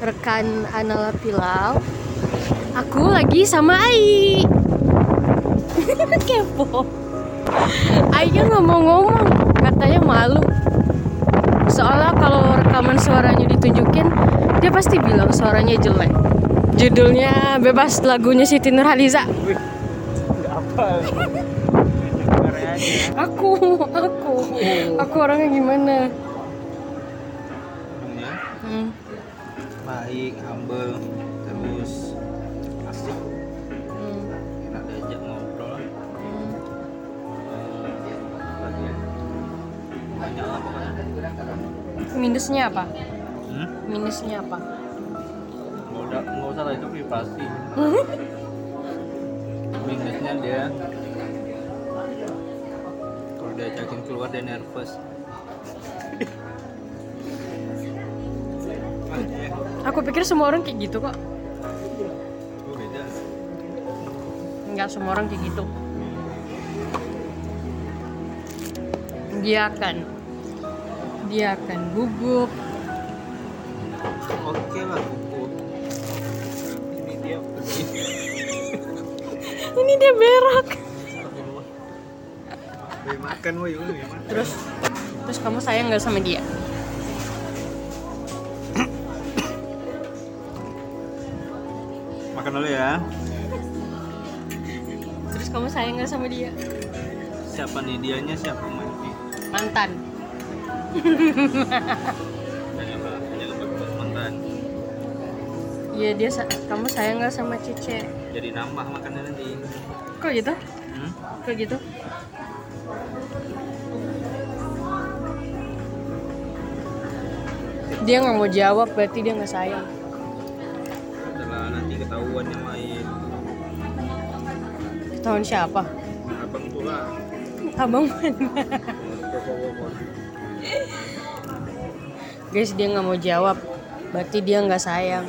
rekan Anala Pilau. Aku lagi sama Ai. Kepo. Ainya nggak mau ngomong, katanya malu. Soalnya kalau rekaman suaranya ditunjukin, dia pasti bilang suaranya jelek. Judulnya bebas lagunya Siti Nurhaliza. Aku, aku, aku orangnya gimana? Orangnya Hmm. Baik, humble, terus asik, hmm, enak diajak ngobrol. hmm. Apa lagi? Banyak lah pokoknya. Minusnya apa? Hmm? Minusnya apa? Nggak usah, nggak usah lah itu privasi. Minusnya dia kalau diajakin keluar dia nervous. Aku pikir semua orang kayak gitu kok. Beda. Enggak semua orang kayak gitu. Dia akan dia akan gugup. Oke lah buku. Ini dia. Ini dia berak. Makan makan. Terus terus kamu sayang nggak sama dia? Makan dulu ya. Terus kamu sayang nggak sama dia? Siapa nih dianya siapa? Mantan. Berbuat mantan. Iya dia sa- kamu sayang nggak sama Cece? Jadi nambah makannya nanti. Kok gitu? Hmm? Kok gitu? Dia nggak mau jawab berarti dia nggak sayang. Setelah nanti ketahuan yang lain. Ketahuan siapa? Abang pula. Abang mana? Guys dia nggak mau jawab, berarti dia nggak sayang.